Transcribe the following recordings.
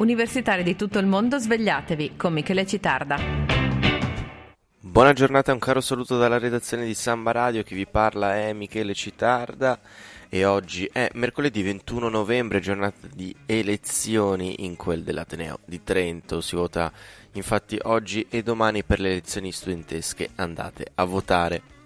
Universitari di tutto il mondo, svegliatevi con Michele Citarda. Buona giornata, un caro saluto dalla redazione di Samba Radio, chi vi parla è Michele Citarda e oggi è mercoledì 21 novembre, giornata di elezioni in quel dell'Ateneo di Trento, si vota infatti oggi e domani per le elezioni studentesche, andate a votare.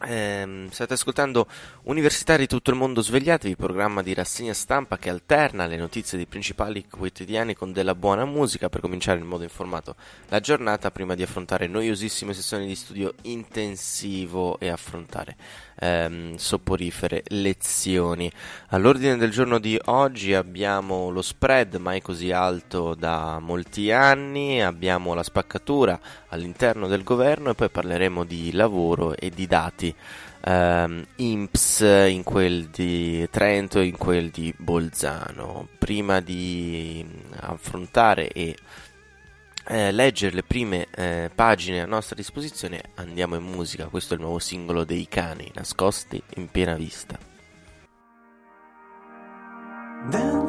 Eh, state ascoltando Universitari di tutto il mondo svegliatevi, programma di rassegna stampa che alterna le notizie dei principali quotidiani con della buona musica per cominciare in modo informato la giornata prima di affrontare noiosissime sessioni di studio intensivo e affrontare ehm, soporifere lezioni. All'ordine del giorno di oggi abbiamo lo spread mai così alto da molti anni, abbiamo la spaccatura all'interno del governo e poi parleremo di lavoro e di dati. Um, INPS in quel di Trento e in quel di Bolzano. Prima di affrontare e eh, leggere le prime eh, pagine a nostra disposizione, andiamo in musica. Questo è il nuovo singolo dei cani, nascosti in piena vista. Dentro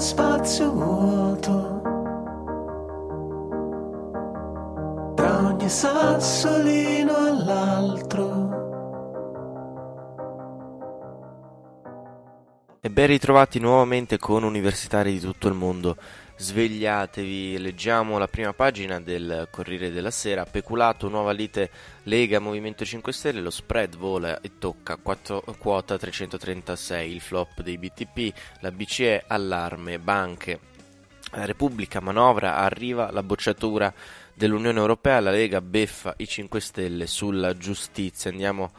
spazio vuoto. ogni sassolino all'altro. Ben ritrovati nuovamente con universitari di tutto il mondo. Svegliatevi, leggiamo la prima pagina del Corriere della Sera. Peculato, nuova lite Lega Movimento 5 Stelle. Lo spread vola e tocca 4, quota 336. Il flop dei BTP. La BCE allarme, banche. La Repubblica manovra, arriva la bocciatura dell'Unione Europea, la Lega beffa i 5 Stelle sulla giustizia. Andiamo a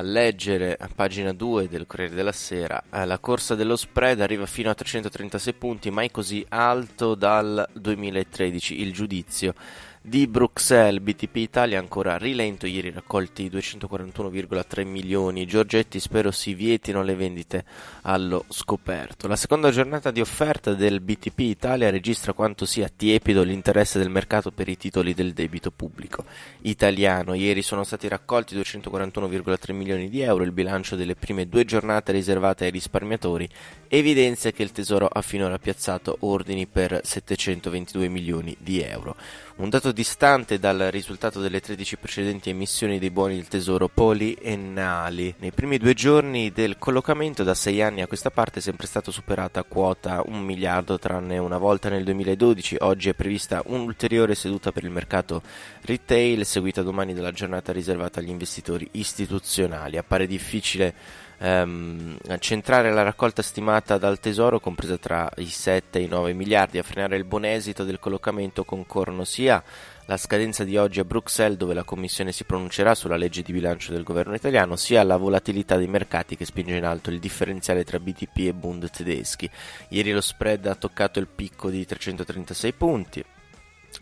leggere a pagina 2 del Corriere della Sera. Eh, la corsa dello spread arriva fino a 336 punti, mai così alto dal 2013. Il giudizio di Bruxelles, BTP Italia ancora rilento, ieri raccolti 241,3 milioni, Giorgetti spero si vietino le vendite allo scoperto. La seconda giornata di offerta del BTP Italia registra quanto sia tiepido l'interesse del mercato per i titoli del debito pubblico italiano. Ieri sono stati raccolti 241,3 milioni di euro, il bilancio delle prime due giornate riservate ai risparmiatori evidenzia che il Tesoro ha finora piazzato ordini per 722 milioni di euro. Un dato distante dal risultato delle 13 precedenti emissioni dei buoni del tesoro poliennali. Nei primi due giorni del collocamento da sei anni a questa parte è sempre stata superata quota 1 miliardo tranne una volta nel 2012. Oggi è prevista un'ulteriore seduta per il mercato retail seguita domani dalla giornata riservata agli investitori istituzionali. Appare difficile ehm, centrare la raccolta stimata dal Tesoro, compresa tra i 7 e i 9 miliardi, a frenare il buon esito del collocamento concorrono sia la scadenza di oggi a Bruxelles, dove la Commissione si pronuncerà sulla legge di bilancio del governo italiano, sia la volatilità dei mercati che spinge in alto il differenziale tra BTP e Bund tedeschi. Ieri lo spread ha toccato il picco di 336 punti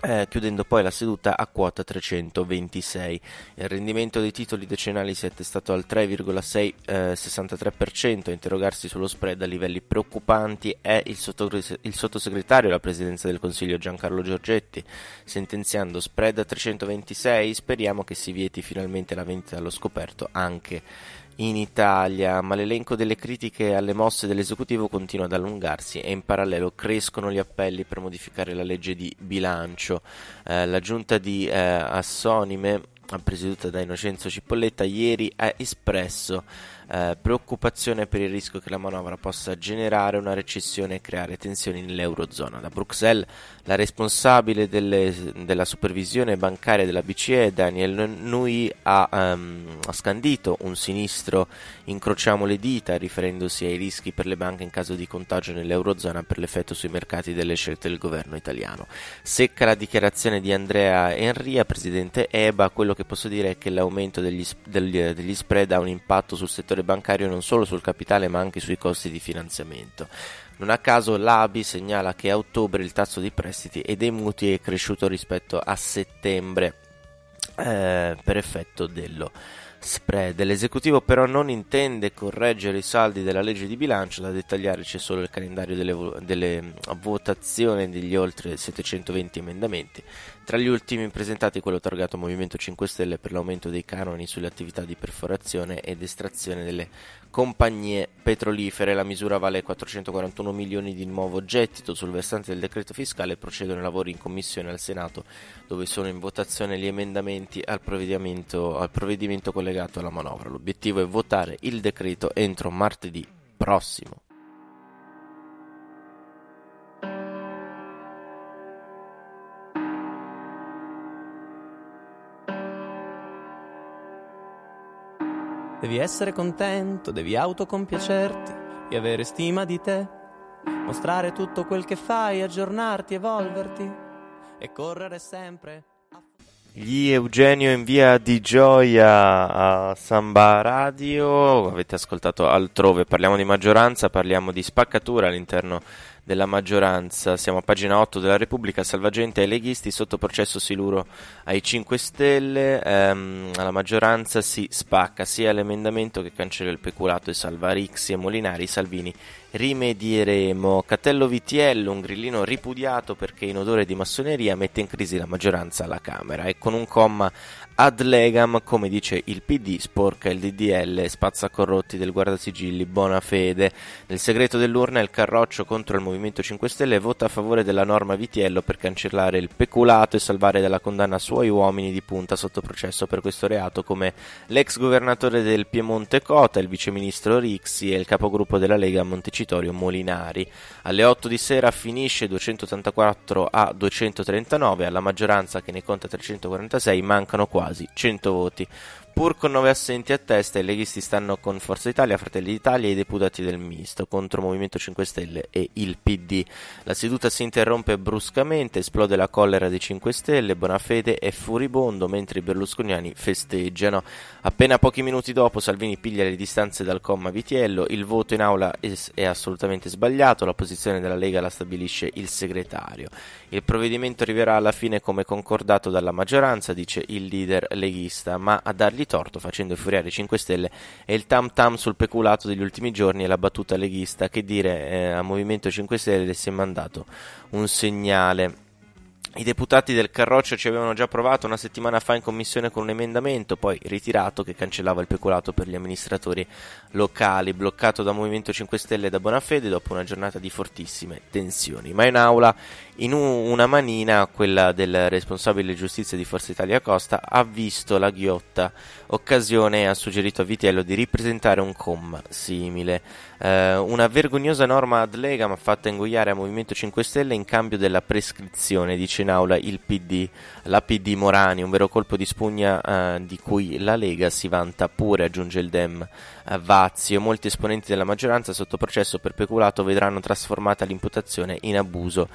eh, chiudendo poi la seduta a quota 326. Il rendimento dei titoli decennali si è attestato al 3,63%. A interrogarsi sullo spread a livelli preoccupanti è il, sottogre- il sottosegretario alla presidenza del Consiglio Giancarlo Giorgetti, sentenziando spread a 326. Speriamo che si vieti finalmente la vendita allo scoperto anche in Italia, ma l'elenco delle critiche alle mosse dell'esecutivo continua ad allungarsi e in parallelo crescono gli appelli per modificare la legge di bilancio. Eh, la giunta di eh, Assonime, presieduta da Innocenzo Cipolletta, ieri ha espresso eh, preoccupazione per il rischio che la manovra possa generare una recessione e creare tensioni nell'Eurozona. Da Bruxelles la responsabile delle, della supervisione bancaria della BCE, Daniel Nui, ha, um, ha scandito un sinistro incrociamo le dita riferendosi ai rischi per le banche in caso di contagio nell'Eurozona per l'effetto sui mercati delle scelte del governo italiano. Secca la dichiarazione di Andrea Enria, presidente EBA, quello che posso dire è che l'aumento degli, degli, degli spread ha un impatto sul settore settore bancario non solo sul capitale ma anche sui costi di finanziamento. Non a caso l'ABI segnala che a ottobre il tasso di prestiti e dei mutui è cresciuto rispetto a settembre eh, per effetto dello spread. L'esecutivo però non intende correggere i saldi della legge di bilancio, da dettagliare c'è solo il calendario delle, delle votazioni degli oltre 720 emendamenti. Tra gli ultimi presentati quello targato Movimento 5 Stelle per l'aumento dei canoni sulle attività di perforazione ed estrazione delle compagnie petrolifere. La misura vale 441 milioni di nuovo gettito. Sul versante del decreto fiscale procedono i lavori in commissione al Senato dove sono in votazione gli emendamenti al provvedimento, al provvedimento collegato alla manovra. L'obiettivo è votare il decreto entro martedì prossimo. Devi essere contento, devi autocompiacerti e avere stima di te, mostrare tutto quel che fai, aggiornarti, evolverti e correre sempre. Gli Eugenio in via di gioia a Samba Radio, avete ascoltato altrove, parliamo di maggioranza, parliamo di spaccatura all'interno della maggioranza. Siamo a pagina 8 della Repubblica, salvagente ai leghisti, sotto processo Siluro ai 5 Stelle, ehm, alla maggioranza si spacca sia l'emendamento che cancella il peculato e salva Rixi e Molinari, Salvini rimedieremo. Catello Vitiello, un grillino ripudiato perché in odore di massoneria, mette in crisi la maggioranza alla Camera e con un comma ad legam, come dice il PD, sporca il DDL, spazza corrotti del guardasigilli, buona fede. Nel segreto dell'urna il Carroccio contro il Movimento 5 Stelle vota a favore della norma Vitiello per cancellare il peculato e salvare dalla condanna suoi uomini di punta sotto processo per questo reato come l'ex governatore del Piemonte Cota, il viceministro Rixi e il capogruppo della Lega Montecitorio Molinari. Alle 8 di sera finisce 284 a 239, alla maggioranza che ne conta 346 mancano quasi quasi 100 voti. Pur con 9 assenti a testa, i leghisti stanno con Forza Italia, Fratelli d'Italia e i deputati del Misto contro Movimento 5 Stelle e il PD. La seduta si interrompe bruscamente, esplode la collera dei 5 Stelle, Bonafede è furibondo mentre i berlusconiani festeggiano. Appena pochi minuti dopo Salvini piglia le distanze dal comma Vitiello, il voto in aula è assolutamente sbagliato, la posizione della Lega la stabilisce il segretario. Il provvedimento arriverà alla fine come concordato dalla maggioranza, dice il leader leghista, ma a dargli torto facendo infuriare i 5 Stelle è il tam tam sul peculato degli ultimi giorni e la battuta leghista che dire eh, a Movimento 5 Stelle si è mandato un segnale i deputati del Carroccio ci avevano già provato una settimana fa in commissione con un emendamento, poi ritirato, che cancellava il peculato per gli amministratori locali, bloccato da Movimento 5 Stelle e da Bonafede dopo una giornata di fortissime tensioni. Ma in aula, in una manina, quella del responsabile giustizia di Forza Italia Costa ha visto la ghiotta occasione e ha suggerito a Vitiello di ripresentare un comma simile. Eh, una vergognosa norma ad legam fatta ingoiare a Movimento 5 Stelle in cambio della prescrizione, dice in aula il PD, la PD Morani, un vero colpo di spugna eh, di cui la Lega si vanta pure, aggiunge il Dem Vazio. Molti esponenti della maggioranza sotto processo per peculato vedranno trasformata l'imputazione in abuso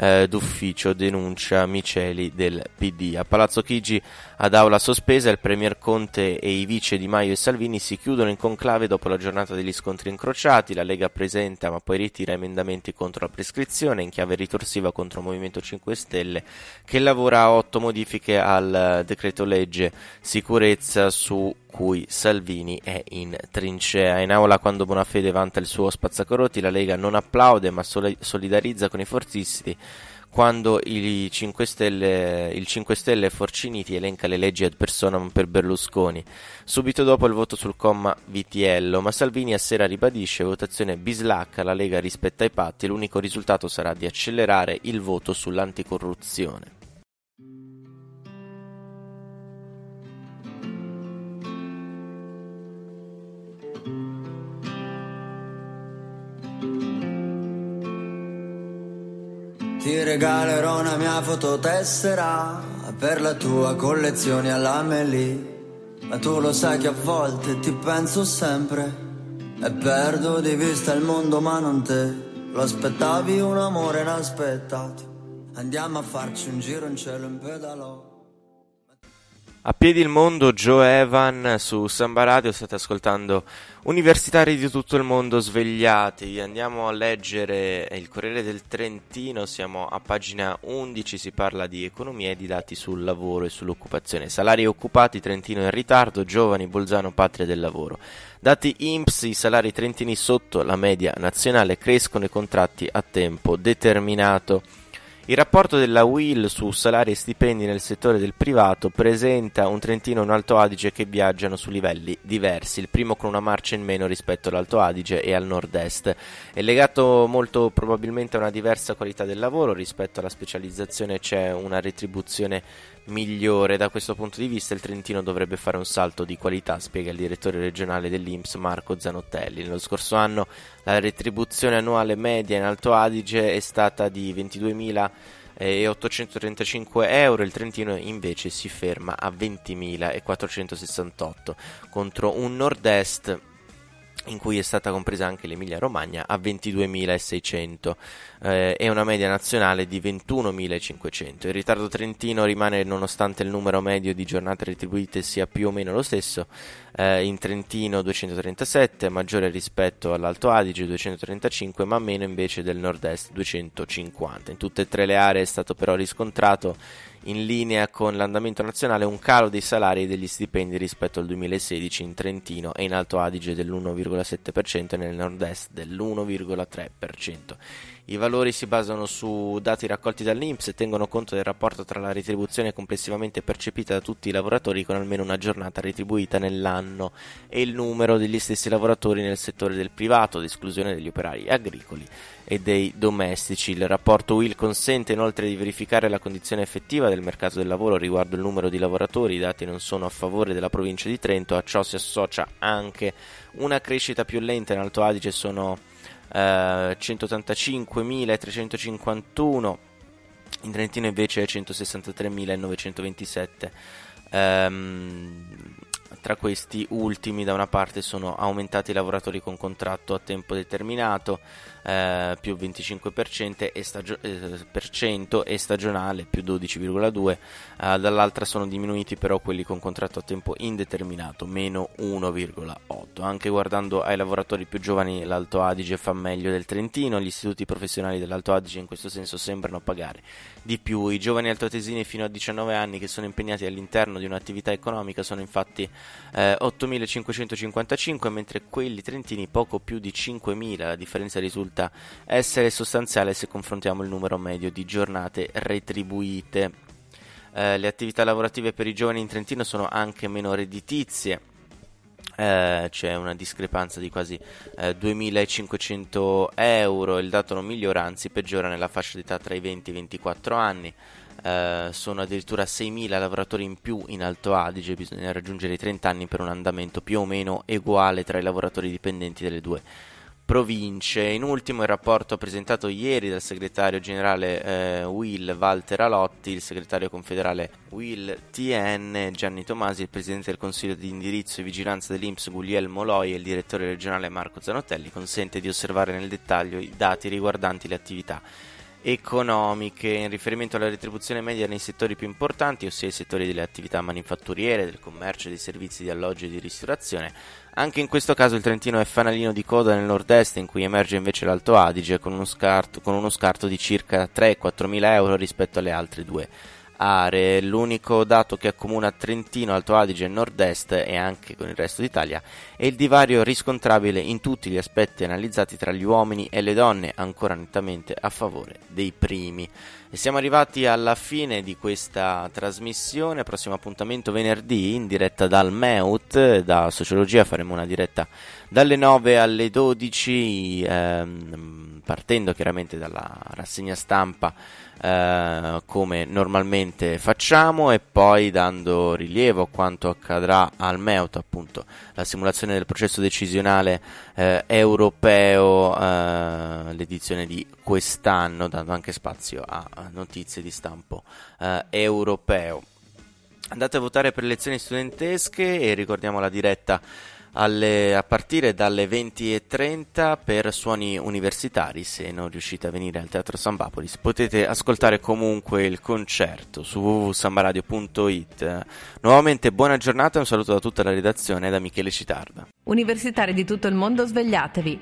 eh, d'ufficio denuncia Miceli del PD. A Palazzo Chigi ad aula sospesa il Premier Conte e i vice Di Maio e Salvini si chiudono in conclave dopo la giornata degli scontri incrociati, la Lega presenta ma poi ritira emendamenti contro la prescrizione in chiave ritorsiva contro il Movimento 5 Stelle che lavora a otto modifiche al decreto legge sicurezza su cui Salvini è in trincea. In aula quando Bonafede vanta il suo spazzacorotti la Lega non applaude ma solidarizza con i forzisti quando il 5 Stelle, il 5 Stelle Forciniti elenca le leggi ad personam per Berlusconi. Subito dopo il voto sul comma Vitiello, ma Salvini a sera ribadisce votazione bislacca, la Lega rispetta i patti, l'unico risultato sarà di accelerare il voto sull'anticorruzione. Ti regalerò una mia fototessera per la tua collezione all'Amelie. Ma tu lo sai che a volte ti penso sempre e perdo di vista il mondo ma non te. Lo aspettavi un amore inaspettato. Andiamo a farci un giro in cielo in pedalò. A piedi il mondo, Joe Evan su Samba Radio, state ascoltando universitari di tutto il mondo svegliati. Andiamo a leggere il Corriere del Trentino, siamo a pagina 11, si parla di economia e di dati sul lavoro e sull'occupazione. Salari occupati, Trentino in ritardo, giovani, Bolzano, patria del lavoro. Dati INPS, i salari trentini sotto la media nazionale, crescono i contratti a tempo determinato. Il rapporto della WIL su salari e stipendi nel settore del privato presenta un Trentino e un Alto Adige che viaggiano su livelli diversi, il primo con una marcia in meno rispetto all'Alto Adige e al nord-est. È legato molto probabilmente a una diversa qualità del lavoro, rispetto alla specializzazione c'è una retribuzione migliore. Da questo punto di vista il Trentino dovrebbe fare un salto di qualità, spiega il direttore regionale dell'Inps Marco Zanottelli. Nello scorso anno la retribuzione annuale media in Alto Adige è stata di 22.835 euro, il Trentino invece si ferma a 20.468 contro un nord-est in cui è stata compresa anche l'Emilia Romagna a 22.600 eh, e una media nazionale di 21.500. Il ritardo trentino rimane nonostante il numero medio di giornate retribuite sia più o meno lo stesso, eh, in Trentino 237, maggiore rispetto all'Alto Adige 235, ma meno invece del Nord-Est 250. In tutte e tre le aree è stato però riscontrato in linea con l'andamento nazionale un calo dei salari e degli stipendi rispetto al 2016 in Trentino e in Alto Adige dell'1,7% e nel nord-est dell'1,3%. I valori si basano su dati raccolti dall'Inps e tengono conto del rapporto tra la retribuzione complessivamente percepita da tutti i lavoratori con almeno una giornata retribuita nell'anno e il numero degli stessi lavoratori nel settore del privato, ad esclusione degli operai agricoli e dei domestici. Il rapporto WIL consente inoltre di verificare la condizione effettiva del mercato del lavoro riguardo il numero di lavoratori. I dati non sono a favore della provincia di Trento, a ciò si associa anche una crescita più lenta in Alto Adige, sono eh, 185.351, in Trentino invece 163.927. Ehm, tra questi ultimi da una parte sono aumentati i lavoratori con contratto a tempo determinato eh, più 25% e, stagio- eh, e stagionale più 12,2%, eh, dall'altra sono diminuiti però quelli con contratto a tempo indeterminato meno 1,8%. Anche guardando ai lavoratori più giovani l'Alto Adige fa meglio del Trentino, gli istituti professionali dell'Alto Adige in questo senso sembrano pagare di più. I giovani altoatesini fino a 19 anni che sono impegnati all'interno di un'attività economica sono infatti eh, 8.555 mentre quelli trentini poco più di 5.000, la differenza risulta essere sostanziale se confrontiamo il numero medio di giornate retribuite. Eh, le attività lavorative per i giovani in Trentino sono anche meno redditizie. Eh, c'è una discrepanza di quasi eh, 2.500 euro, il dato non migliora, anzi peggiora nella fascia d'età tra i 20 e i 24 anni. Uh, sono addirittura 6.000 lavoratori in più in Alto Adige, bisogna raggiungere i 30 anni per un andamento più o meno uguale tra i lavoratori dipendenti delle due province. In ultimo il rapporto presentato ieri dal segretario generale eh, Will Walter Alotti, il segretario confederale Will TN Gianni Tomasi, il presidente del consiglio di indirizzo e vigilanza dell'Inps Guglielmo Loi e il direttore regionale Marco Zanottelli, consente di osservare nel dettaglio i dati riguardanti le attività economiche in riferimento alla retribuzione media nei settori più importanti, ossia i settori delle attività manifatturiere, del commercio, dei servizi di alloggio e di ristorazione. Anche in questo caso il Trentino è fanalino di coda nel nord-est, in cui emerge invece l'Alto Adige con uno scarto, con uno scarto di circa 3-4 mila euro rispetto alle altre due aree. L'unico dato che accomuna Trentino, Alto Adige e Nord-Est e anche con il resto d'Italia è il divario riscontrabile in tutti gli aspetti analizzati tra gli uomini e le donne, ancora nettamente a favore dei primi. E siamo arrivati alla fine di questa trasmissione, prossimo appuntamento venerdì in diretta dal MEUT, da Sociologia. Faremo una diretta dalle 9 alle 12, ehm, partendo chiaramente dalla rassegna stampa eh, come normalmente facciamo e poi dando rilievo a quanto accadrà al MEUT, appunto la simulazione del processo decisionale eh, europeo, eh, l'edizione di quest'anno, dando anche spazio a, notizie di stampo eh, europeo. Andate a votare per le elezioni studentesche e ricordiamo la diretta alle, a partire dalle 20.30 per suoni universitari. Se non riuscite a venire al Teatro Sambapolis, potete ascoltare comunque il concerto su www.sambaradio.it. Nuovamente buona giornata e un saluto da tutta la redazione da Michele Citarda. Universitari di tutto il mondo, svegliatevi.